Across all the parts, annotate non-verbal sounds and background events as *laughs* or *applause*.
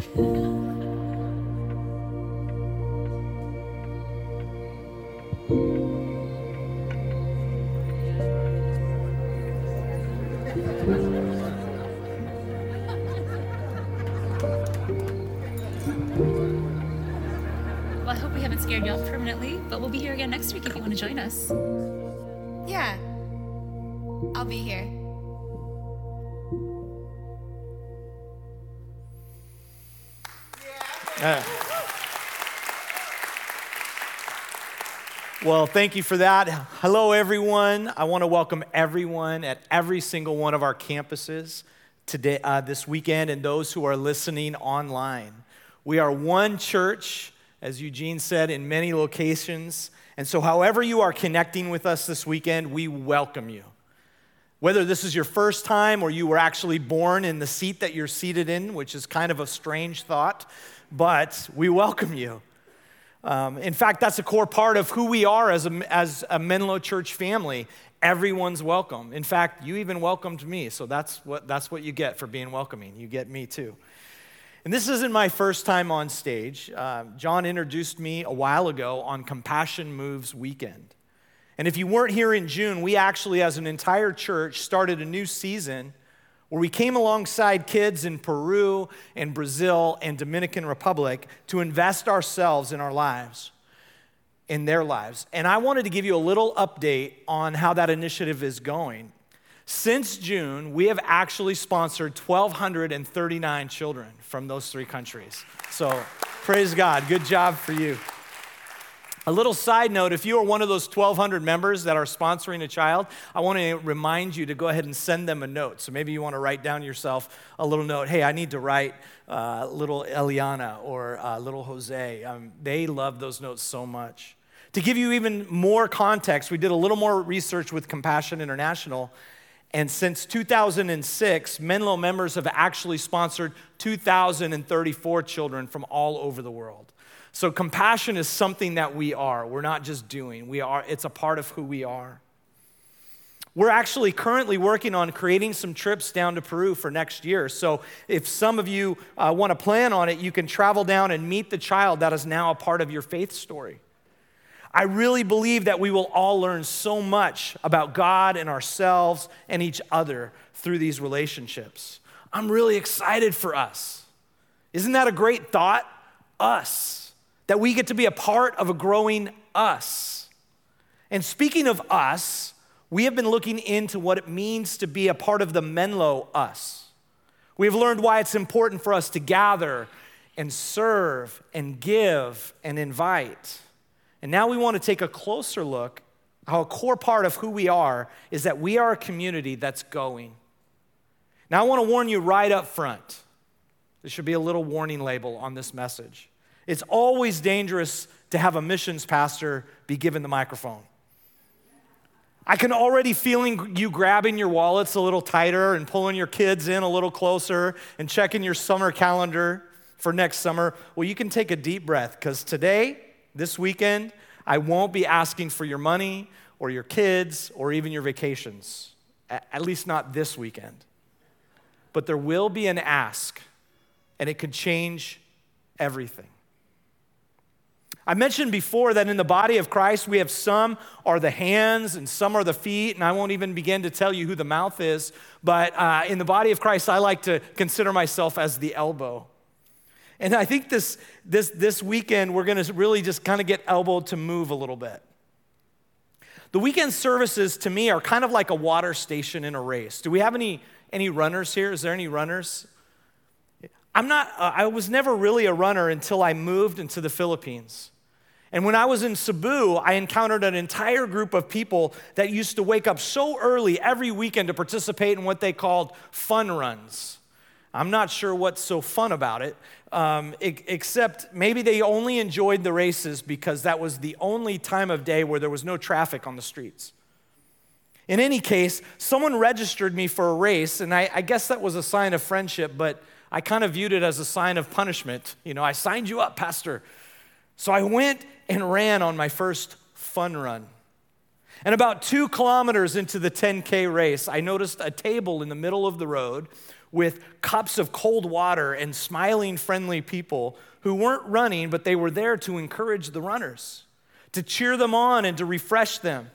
Well, I hope we haven't scared you off permanently, but we'll be here again next week if you want to join us. Yeah. I'll be here. Well, thank you for that. Hello, everyone. I want to welcome everyone at every single one of our campuses today, uh, this weekend, and those who are listening online. We are one church, as Eugene said, in many locations. And so, however, you are connecting with us this weekend, we welcome you. Whether this is your first time or you were actually born in the seat that you're seated in, which is kind of a strange thought, but we welcome you. Um, in fact, that's a core part of who we are as a, as a Menlo Church family. Everyone's welcome. In fact, you even welcomed me, so that's what, that's what you get for being welcoming. You get me too. And this isn't my first time on stage. Uh, John introduced me a while ago on Compassion Moves weekend. And if you weren't here in June, we actually, as an entire church, started a new season where we came alongside kids in Peru and Brazil and Dominican Republic to invest ourselves in our lives, in their lives. And I wanted to give you a little update on how that initiative is going. Since June, we have actually sponsored 1,239 children from those three countries. So praise God. Good job for you. A little side note if you are one of those 1,200 members that are sponsoring a child, I want to remind you to go ahead and send them a note. So maybe you want to write down yourself a little note. Hey, I need to write uh, little Eliana or uh, little Jose. Um, they love those notes so much. To give you even more context, we did a little more research with Compassion International. And since 2006, Menlo members have actually sponsored 2,034 children from all over the world. So compassion is something that we are. We're not just doing. We are it's a part of who we are. We're actually currently working on creating some trips down to Peru for next year. So, if some of you uh, want to plan on it, you can travel down and meet the child that is now a part of your faith story. I really believe that we will all learn so much about God and ourselves and each other through these relationships. I'm really excited for us. Isn't that a great thought? Us. That we get to be a part of a growing us. And speaking of us, we have been looking into what it means to be a part of the Menlo us. We've learned why it's important for us to gather and serve and give and invite. And now we want to take a closer look how a core part of who we are is that we are a community that's going. Now I want to warn you right up front. There should be a little warning label on this message. It's always dangerous to have a missions pastor be given the microphone. I can already feeling you grabbing your wallets a little tighter and pulling your kids in a little closer and checking your summer calendar for next summer. Well, you can take a deep breath because today, this weekend, I won't be asking for your money or your kids or even your vacations, at least not this weekend. But there will be an ask, and it could change everything. I mentioned before that in the body of Christ, we have some are the hands and some are the feet, and I won't even begin to tell you who the mouth is. But uh, in the body of Christ, I like to consider myself as the elbow. And I think this, this, this weekend, we're going to really just kind of get elbowed to move a little bit. The weekend services to me are kind of like a water station in a race. Do we have any, any runners here? Is there any runners? I'm not, uh, I was never really a runner until I moved into the Philippines. And when I was in Cebu, I encountered an entire group of people that used to wake up so early every weekend to participate in what they called fun runs. I'm not sure what's so fun about it, um, except maybe they only enjoyed the races because that was the only time of day where there was no traffic on the streets. In any case, someone registered me for a race, and I, I guess that was a sign of friendship, but I kind of viewed it as a sign of punishment. You know, I signed you up, Pastor. So I went and ran on my first fun run. And about two kilometers into the 10K race, I noticed a table in the middle of the road with cups of cold water and smiling, friendly people who weren't running, but they were there to encourage the runners, to cheer them on and to refresh them.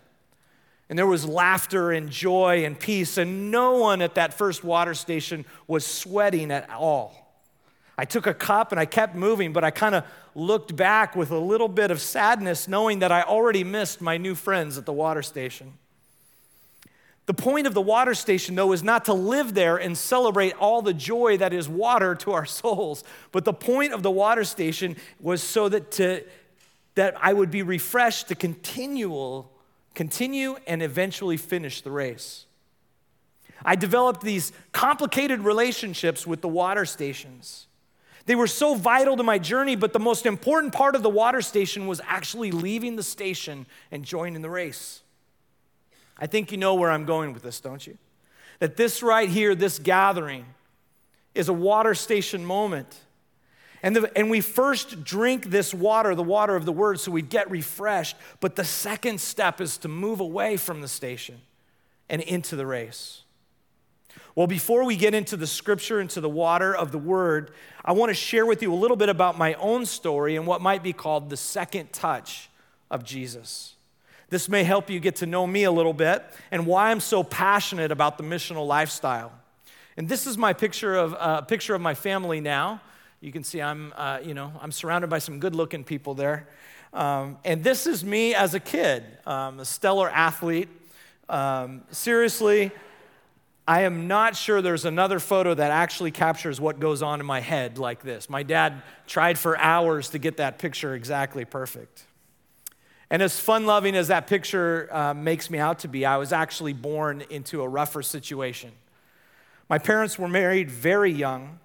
And there was laughter and joy and peace, and no one at that first water station was sweating at all. I took a cup and I kept moving, but I kind of looked back with a little bit of sadness, knowing that I already missed my new friends at the water station. The point of the water station, though, is not to live there and celebrate all the joy that is water to our *laughs* souls, but the point of the water station was so that, to, that I would be refreshed to continual, continue and eventually finish the race. I developed these complicated relationships with the water stations. They were so vital to my journey, but the most important part of the water station was actually leaving the station and joining the race. I think you know where I'm going with this, don't you? That this right here, this gathering, is a water station moment. And, the, and we first drink this water, the water of the word, so we get refreshed. But the second step is to move away from the station and into the race. Well, before we get into the scripture, into the water of the word, I want to share with you a little bit about my own story and what might be called the second touch of Jesus. This may help you get to know me a little bit and why I'm so passionate about the missional lifestyle. And this is my picture of uh, picture of my family now. You can see I'm, uh, you know, I'm surrounded by some good-looking people there. Um, and this is me as a kid, um, a stellar athlete. Um, seriously, I am not sure there's another photo that actually captures what goes on in my head like this. My dad tried for hours to get that picture exactly perfect. And as fun loving as that picture uh, makes me out to be, I was actually born into a rougher situation. My parents were married very young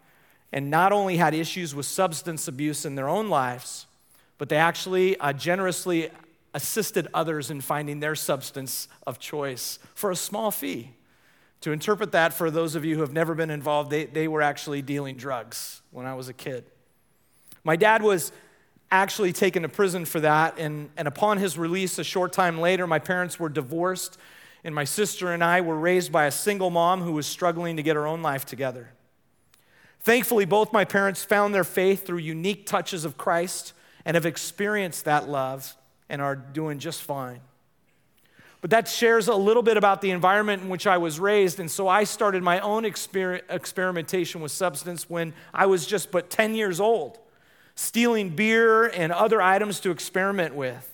and not only had issues with substance abuse in their own lives, but they actually uh, generously assisted others in finding their substance of choice for a small fee. To interpret that for those of you who have never been involved, they, they were actually dealing drugs when I was a kid. My dad was actually taken to prison for that, and, and upon his release, a short time later, my parents were divorced, and my sister and I were raised by a single mom who was struggling to get her own life together. Thankfully, both my parents found their faith through unique touches of Christ and have experienced that love and are doing just fine. But that shares a little bit about the environment in which I was raised. And so I started my own exper- experimentation with substance when I was just but 10 years old, stealing beer and other items to experiment with.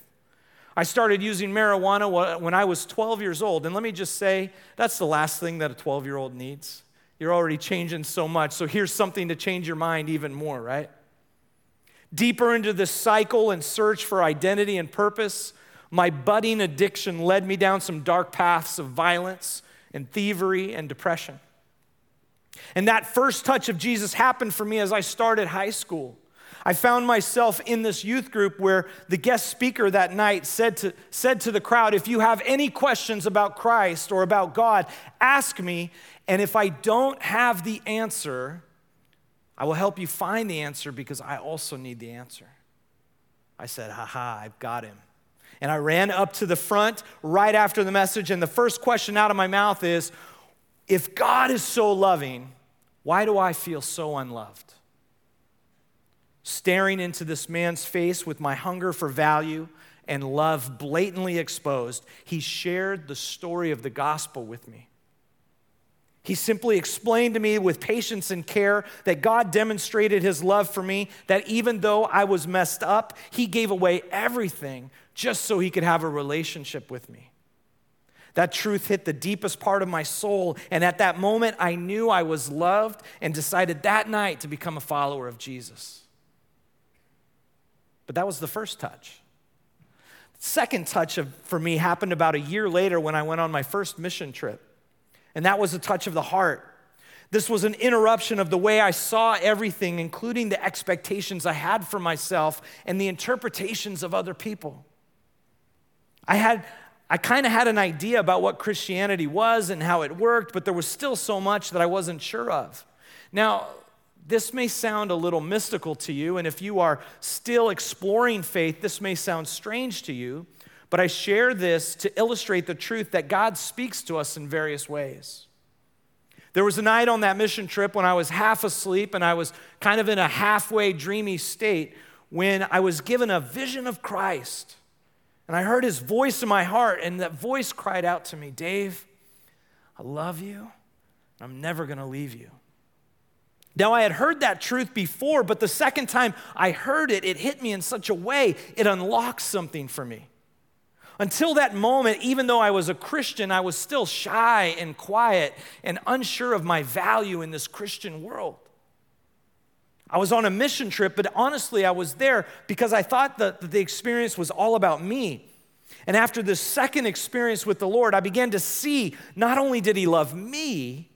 I started using marijuana when I was 12 years old. And let me just say, that's the last thing that a 12 year old needs. You're already changing so much. So here's something to change your mind even more, right? Deeper into this cycle and search for identity and purpose, my budding addiction led me down some dark paths of violence and thievery and depression. And that first touch of Jesus happened for me as I started high school. I found myself in this youth group where the guest speaker that night said to, said to the crowd, If you have any questions about Christ or about God, ask me. And if I don't have the answer, I will help you find the answer because I also need the answer. I said, Haha, I've got him. And I ran up to the front right after the message, and the first question out of my mouth is If God is so loving, why do I feel so unloved? Staring into this man's face with my hunger for value and love blatantly exposed, he shared the story of the gospel with me. He simply explained to me with patience and care that God demonstrated his love for me, that even though I was messed up, he gave away everything just so he could have a relationship with me. That truth hit the deepest part of my soul, and at that moment, I knew I was loved and decided that night to become a follower of Jesus. But that was the first touch. The second touch of, for me happened about a year later when I went on my first mission trip and that was a touch of the heart. This was an interruption of the way I saw everything, including the expectations I had for myself and the interpretations of other people. I had I kind of had an idea about what Christianity was and how it worked, but there was still so much that I wasn't sure of. Now, this may sound a little mystical to you, and if you are still exploring faith, this may sound strange to you. But I share this to illustrate the truth that God speaks to us in various ways. There was a night on that mission trip when I was half asleep and I was kind of in a halfway dreamy state when I was given a vision of Christ. And I heard his voice in my heart, and that voice cried out to me Dave, I love you. I'm never going to leave you. Now, I had heard that truth before, but the second time I heard it, it hit me in such a way, it unlocked something for me. Until that moment, even though I was a Christian, I was still shy and quiet and unsure of my value in this Christian world. I was on a mission trip, but honestly, I was there because I thought that the experience was all about me. And after this second experience with the Lord, I began to see not only did He love me,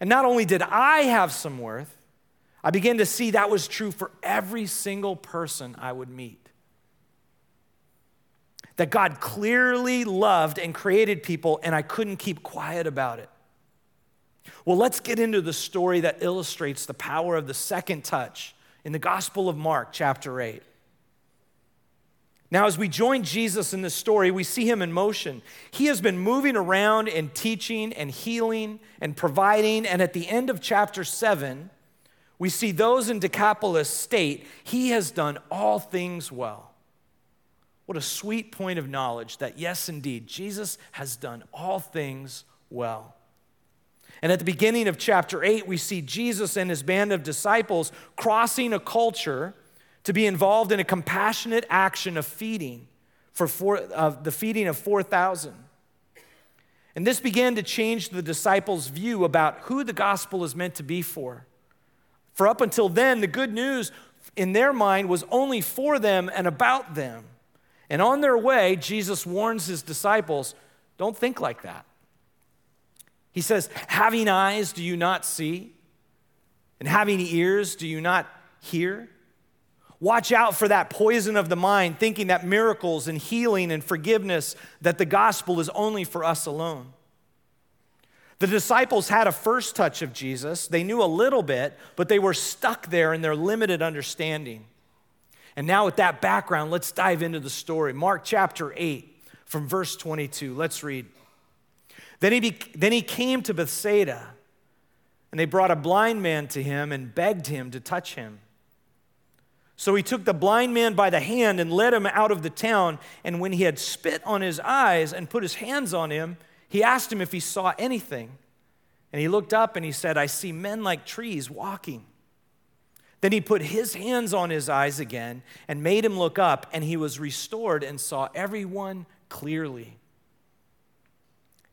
and not only did I have some worth, I began to see that was true for every single person I would meet. That God clearly loved and created people, and I couldn't keep quiet about it. Well, let's get into the story that illustrates the power of the second touch in the Gospel of Mark, chapter 8. Now, as we join Jesus in this story, we see him in motion. He has been moving around and teaching and healing and providing. And at the end of chapter 7, we see those in Decapolis state, He has done all things well. What a sweet point of knowledge that, yes, indeed, Jesus has done all things well. And at the beginning of chapter 8, we see Jesus and his band of disciples crossing a culture to be involved in a compassionate action of feeding for four, the feeding of 4,000. And this began to change the disciples' view about who the gospel is meant to be for. For up until then, the good news in their mind was only for them and about them. And on their way, Jesus warns his disciples don't think like that. He says, Having eyes, do you not see? And having ears, do you not hear? Watch out for that poison of the mind, thinking that miracles and healing and forgiveness, that the gospel is only for us alone. The disciples had a first touch of Jesus. They knew a little bit, but they were stuck there in their limited understanding. And now, with that background, let's dive into the story. Mark chapter 8, from verse 22. Let's read. Then he, be, then he came to Bethsaida, and they brought a blind man to him and begged him to touch him. So he took the blind man by the hand and led him out of the town. And when he had spit on his eyes and put his hands on him, he asked him if he saw anything. And he looked up and he said, I see men like trees walking. Then he put his hands on his eyes again and made him look up, and he was restored and saw everyone clearly.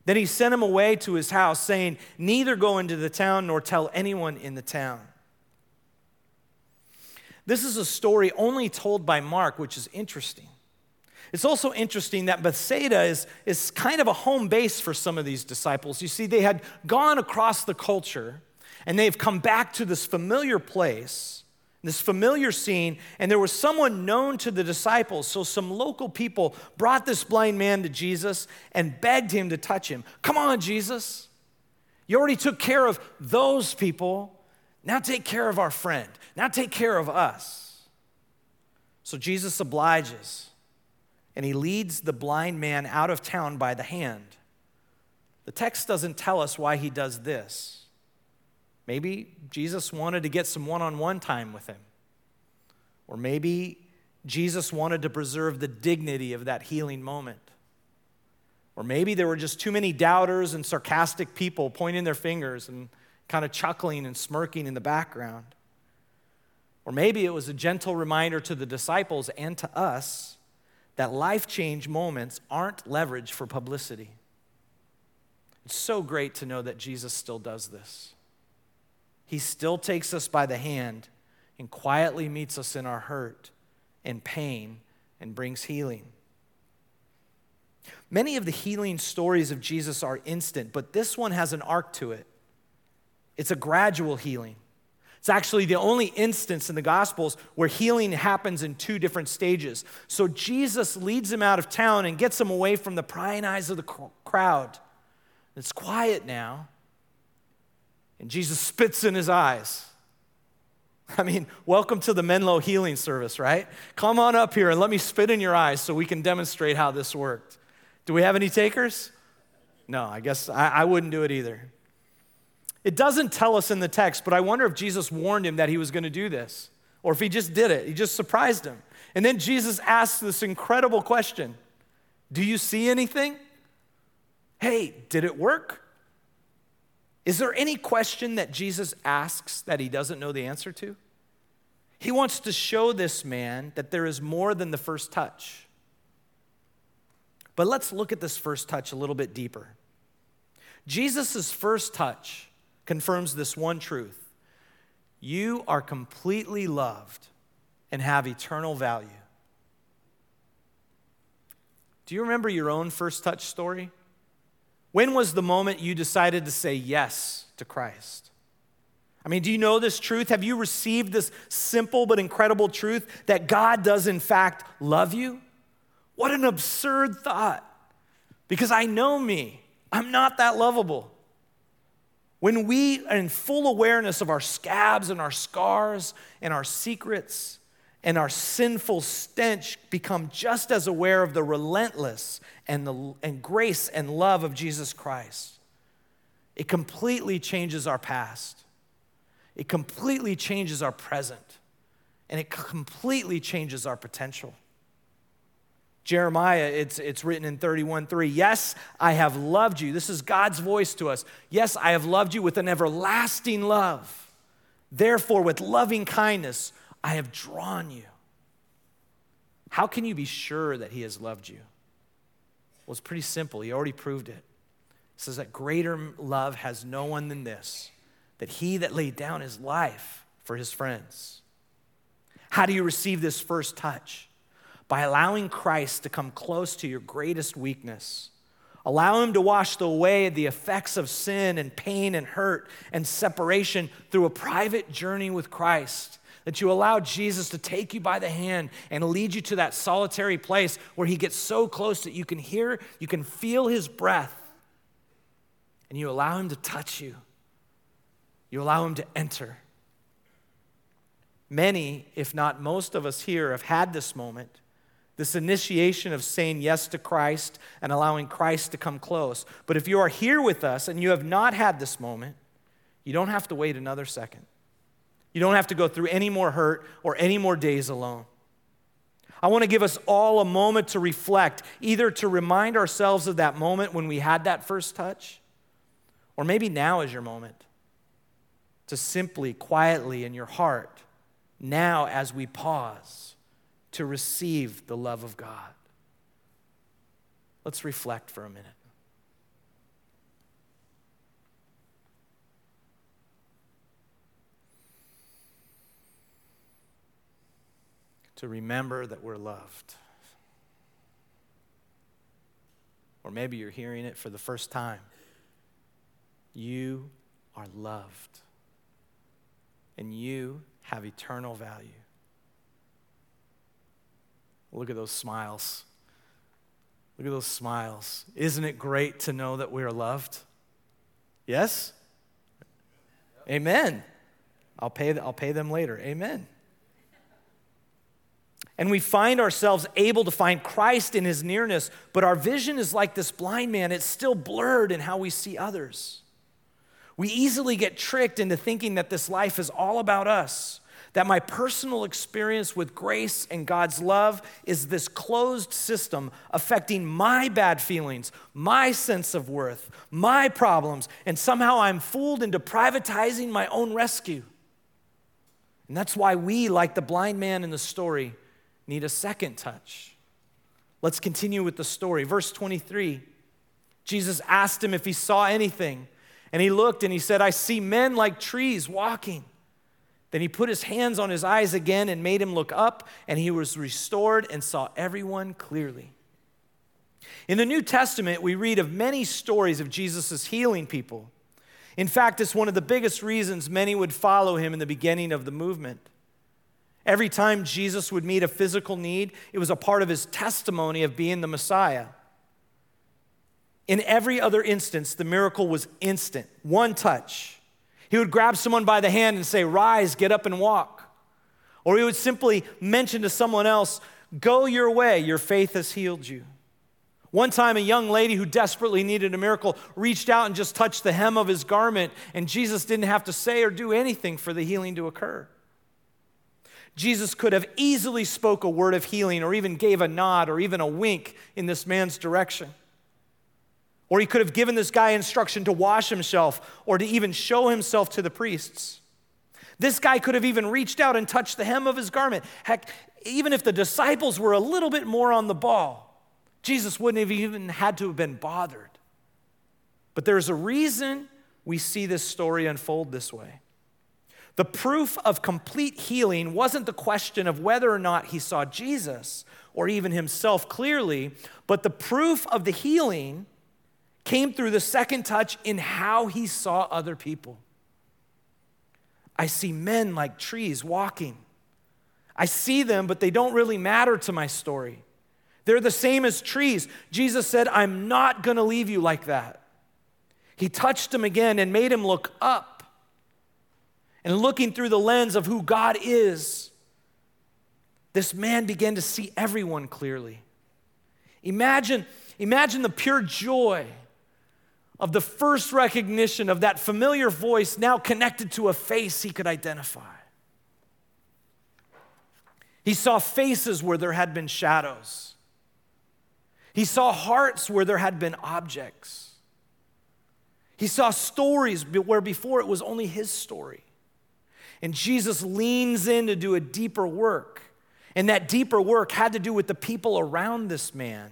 Then he sent him away to his house, saying, Neither go into the town nor tell anyone in the town. This is a story only told by Mark, which is interesting. It's also interesting that Bethsaida is, is kind of a home base for some of these disciples. You see, they had gone across the culture and they've come back to this familiar place, this familiar scene, and there was someone known to the disciples. So some local people brought this blind man to Jesus and begged him to touch him. Come on, Jesus. You already took care of those people. Now take care of our friend. Now take care of us. So Jesus obliges and he leads the blind man out of town by the hand. The text doesn't tell us why he does this. Maybe Jesus wanted to get some one on one time with him. Or maybe Jesus wanted to preserve the dignity of that healing moment. Or maybe there were just too many doubters and sarcastic people pointing their fingers and kind of chuckling and smirking in the background. Or maybe it was a gentle reminder to the disciples and to us that life change moments aren't leverage for publicity. It's so great to know that Jesus still does this. He still takes us by the hand and quietly meets us in our hurt and pain and brings healing. Many of the healing stories of Jesus are instant, but this one has an arc to it. It's a gradual healing. It's actually the only instance in the Gospels where healing happens in two different stages. So Jesus leads him out of town and gets him away from the prying eyes of the crowd. It's quiet now. And Jesus spits in his eyes. I mean, welcome to the Menlo Healing Service, right? Come on up here and let me spit in your eyes so we can demonstrate how this worked. Do we have any takers? No, I guess I, I wouldn't do it either. It doesn't tell us in the text, but I wonder if Jesus warned him that he was going to do this, or if he just did it. He just surprised him. And then Jesus asks this incredible question Do you see anything? Hey, did it work? Is there any question that Jesus asks that he doesn't know the answer to? He wants to show this man that there is more than the first touch. But let's look at this first touch a little bit deeper. Jesus' first touch confirms this one truth you are completely loved and have eternal value. Do you remember your own first touch story? When was the moment you decided to say yes to Christ? I mean, do you know this truth? Have you received this simple but incredible truth that God does, in fact, love you? What an absurd thought. Because I know me, I'm not that lovable. When we are in full awareness of our scabs and our scars and our secrets and our sinful stench, become just as aware of the relentless and, the, and grace and love of Jesus Christ, it completely changes our past. It completely changes our present, and it completely changes our potential. Jeremiah, it's, it's written in 31 3. Yes, I have loved you. This is God's voice to us. Yes, I have loved you with an everlasting love. Therefore, with loving kindness, I have drawn you. How can you be sure that He has loved you? Well, it's pretty simple. He already proved it. It says that greater love has no one than this that he that laid down his life for his friends. How do you receive this first touch? By allowing Christ to come close to your greatest weakness. Allow him to wash away the effects of sin and pain and hurt and separation through a private journey with Christ. That you allow Jesus to take you by the hand and lead you to that solitary place where he gets so close that you can hear, you can feel his breath, and you allow him to touch you you allow him to enter. Many, if not most of us here, have had this moment, this initiation of saying yes to Christ and allowing Christ to come close. But if you are here with us and you have not had this moment, you don't have to wait another second. You don't have to go through any more hurt or any more days alone. I want to give us all a moment to reflect, either to remind ourselves of that moment when we had that first touch, or maybe now is your moment to simply, quietly in your heart, now as we pause, to receive the love of God. Let's reflect for a minute. To remember that we're loved. Or maybe you're hearing it for the first time. You are loved and you have eternal value. Look at those smiles. Look at those smiles. Isn't it great to know that we are loved? Yes? Amen. I'll pay, I'll pay them later. Amen. And we find ourselves able to find Christ in his nearness, but our vision is like this blind man. It's still blurred in how we see others. We easily get tricked into thinking that this life is all about us, that my personal experience with grace and God's love is this closed system affecting my bad feelings, my sense of worth, my problems, and somehow I'm fooled into privatizing my own rescue. And that's why we, like the blind man in the story, need a second touch. Let's continue with the story. Verse 23 Jesus asked him if he saw anything. And he looked and he said, I see men like trees walking. Then he put his hands on his eyes again and made him look up, and he was restored and saw everyone clearly. In the New Testament, we read of many stories of Jesus' healing people. In fact, it's one of the biggest reasons many would follow him in the beginning of the movement. Every time Jesus would meet a physical need, it was a part of his testimony of being the Messiah. In every other instance, the miracle was instant, one touch. He would grab someone by the hand and say, Rise, get up and walk. Or he would simply mention to someone else, Go your way, your faith has healed you. One time, a young lady who desperately needed a miracle reached out and just touched the hem of his garment, and Jesus didn't have to say or do anything for the healing to occur. Jesus could have easily spoke a word of healing or even gave a nod or even a wink in this man's direction. Or he could have given this guy instruction to wash himself or to even show himself to the priests. This guy could have even reached out and touched the hem of his garment. Heck, even if the disciples were a little bit more on the ball, Jesus wouldn't have even had to have been bothered. But there's a reason we see this story unfold this way. The proof of complete healing wasn't the question of whether or not he saw Jesus or even himself clearly, but the proof of the healing came through the second touch in how he saw other people. I see men like trees walking. I see them, but they don't really matter to my story. They're the same as trees. Jesus said, I'm not going to leave you like that. He touched him again and made him look up. And looking through the lens of who God is, this man began to see everyone clearly. Imagine, imagine the pure joy of the first recognition of that familiar voice now connected to a face he could identify. He saw faces where there had been shadows. He saw hearts where there had been objects. He saw stories where before it was only his story. And Jesus leans in to do a deeper work. And that deeper work had to do with the people around this man.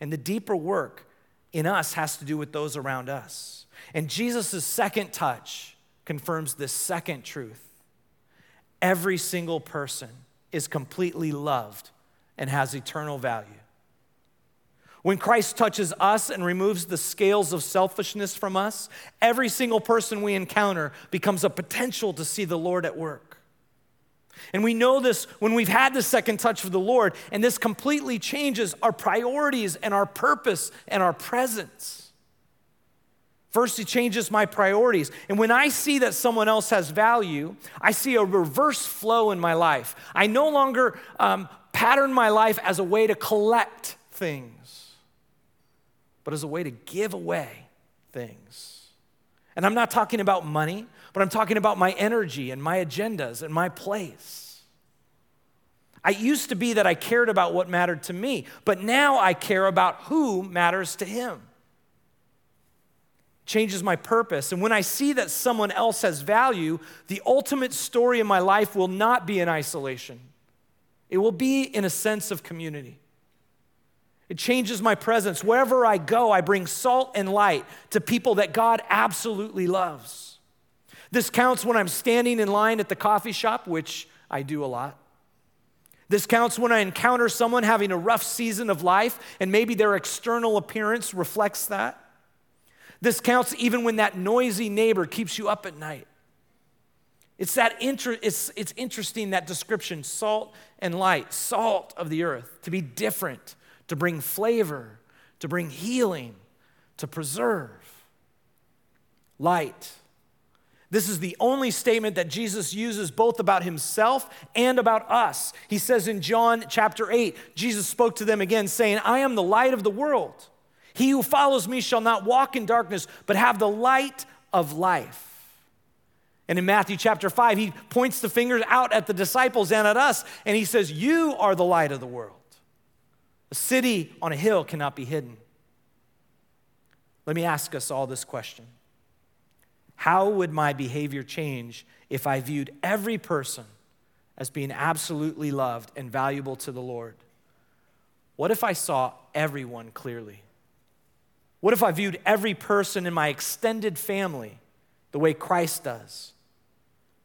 And the deeper work in us has to do with those around us. And Jesus' second touch confirms this second truth every single person is completely loved and has eternal value. When Christ touches us and removes the scales of selfishness from us, every single person we encounter becomes a potential to see the Lord at work. And we know this when we've had the second touch of the Lord, and this completely changes our priorities and our purpose and our presence. First, He changes my priorities. And when I see that someone else has value, I see a reverse flow in my life. I no longer um, pattern my life as a way to collect things, but as a way to give away things. And I'm not talking about money but I'm talking about my energy and my agendas and my place. I used to be that I cared about what mattered to me, but now I care about who matters to him. Changes my purpose. And when I see that someone else has value, the ultimate story in my life will not be in isolation, it will be in a sense of community. It changes my presence. Wherever I go, I bring salt and light to people that God absolutely loves. This counts when I'm standing in line at the coffee shop, which I do a lot. This counts when I encounter someone having a rough season of life and maybe their external appearance reflects that. This counts even when that noisy neighbor keeps you up at night. It's that inter- it's, it's interesting that description, salt and light, salt of the earth, to be different, to bring flavor, to bring healing, to preserve. Light this is the only statement that Jesus uses both about himself and about us. He says in John chapter 8, Jesus spoke to them again, saying, I am the light of the world. He who follows me shall not walk in darkness, but have the light of life. And in Matthew chapter 5, he points the fingers out at the disciples and at us, and he says, You are the light of the world. A city on a hill cannot be hidden. Let me ask us all this question how would my behavior change if I viewed every person as being absolutely loved and valuable to the Lord? What if I saw everyone clearly? What if I viewed every person in my extended family the way Christ does?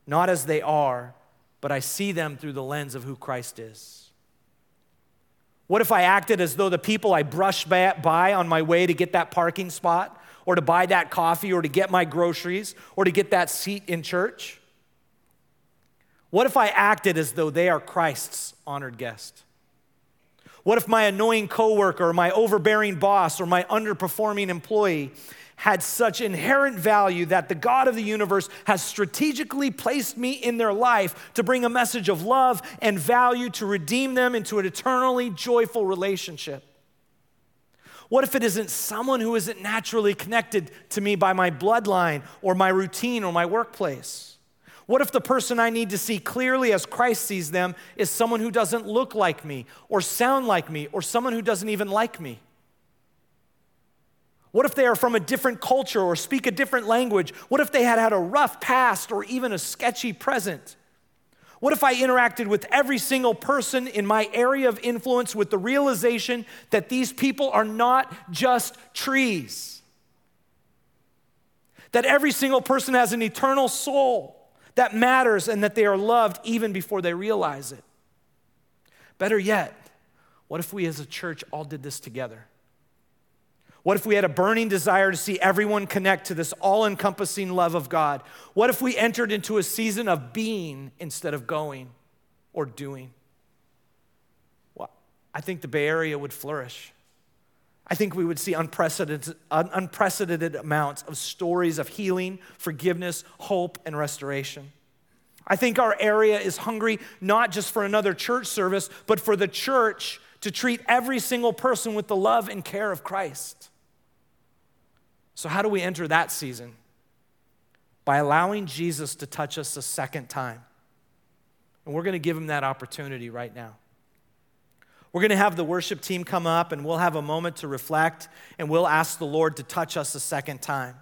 Not as they are, but I see them through the lens of who Christ is. What if I acted as though the people I brushed by on my way to get that parking spot or to buy that coffee or to get my groceries or to get that seat in church? What if I acted as though they are Christ's honored guest? What if my annoying coworker or my overbearing boss or my underperforming employee had such inherent value that the God of the universe has strategically placed me in their life to bring a message of love and value to redeem them into an eternally joyful relationship? What if it isn't someone who isn't naturally connected to me by my bloodline or my routine or my workplace? What if the person I need to see clearly as Christ sees them is someone who doesn't look like me or sound like me or someone who doesn't even like me? What if they are from a different culture or speak a different language? What if they had had a rough past or even a sketchy present? What if I interacted with every single person in my area of influence with the realization that these people are not just trees? That every single person has an eternal soul that matters and that they are loved even before they realize it? Better yet, what if we as a church all did this together? What if we had a burning desire to see everyone connect to this all encompassing love of God? What if we entered into a season of being instead of going or doing? Well, I think the Bay Area would flourish. I think we would see unprecedented, unprecedented amounts of stories of healing, forgiveness, hope, and restoration. I think our area is hungry not just for another church service, but for the church to treat every single person with the love and care of Christ. So, how do we enter that season? By allowing Jesus to touch us a second time. And we're going to give him that opportunity right now. We're going to have the worship team come up and we'll have a moment to reflect and we'll ask the Lord to touch us a second time,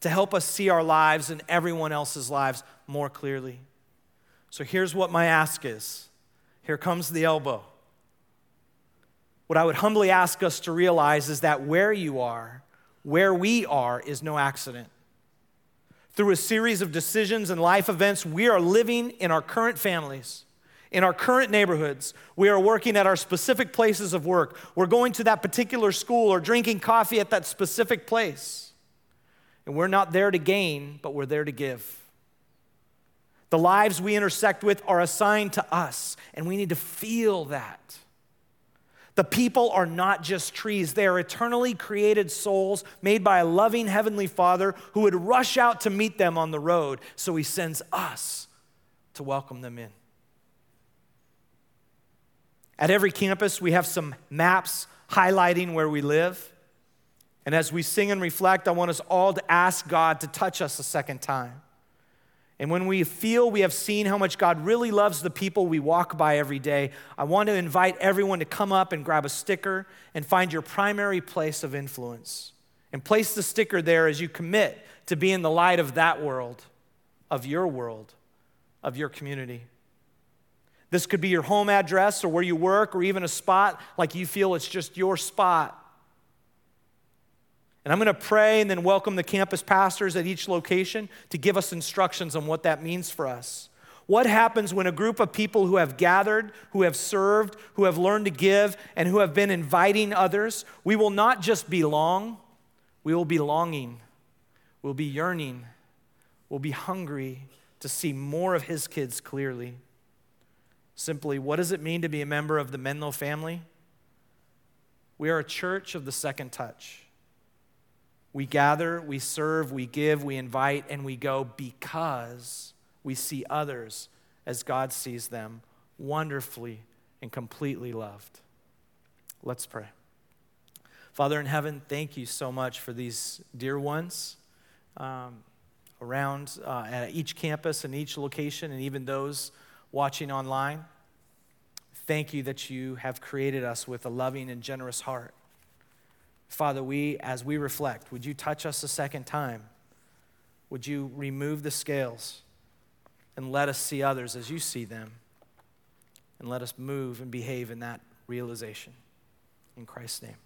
to help us see our lives and everyone else's lives more clearly. So here's what my ask is here comes the elbow. What I would humbly ask us to realize is that where you are, where we are, is no accident. Through a series of decisions and life events, we are living in our current families, in our current neighborhoods. We are working at our specific places of work. We're going to that particular school or drinking coffee at that specific place. And we're not there to gain, but we're there to give. The lives we intersect with are assigned to us, and we need to feel that. The people are not just trees, they are eternally created souls made by a loving Heavenly Father who would rush out to meet them on the road. So He sends us to welcome them in. At every campus, we have some maps highlighting where we live. And as we sing and reflect, I want us all to ask God to touch us a second time. And when we feel we have seen how much God really loves the people we walk by every day, I want to invite everyone to come up and grab a sticker and find your primary place of influence. And place the sticker there as you commit to be in the light of that world, of your world, of your community. This could be your home address or where you work or even a spot like you feel it's just your spot. And I'm going to pray and then welcome the campus pastors at each location to give us instructions on what that means for us. What happens when a group of people who have gathered, who have served, who have learned to give, and who have been inviting others, we will not just belong, we will be longing, we'll be yearning, we'll be hungry to see more of His kids clearly. Simply, what does it mean to be a member of the Menlo family? We are a church of the second touch. We gather, we serve, we give, we invite, and we go because we see others as God sees them, wonderfully and completely loved. Let's pray. Father in heaven, thank you so much for these dear ones um, around uh, at each campus and each location, and even those watching online. Thank you that you have created us with a loving and generous heart. Father, we, as we reflect, would you touch us a second time? Would you remove the scales and let us see others as you see them? And let us move and behave in that realization. In Christ's name.